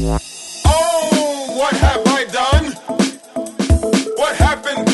Oh, what have I done? What happened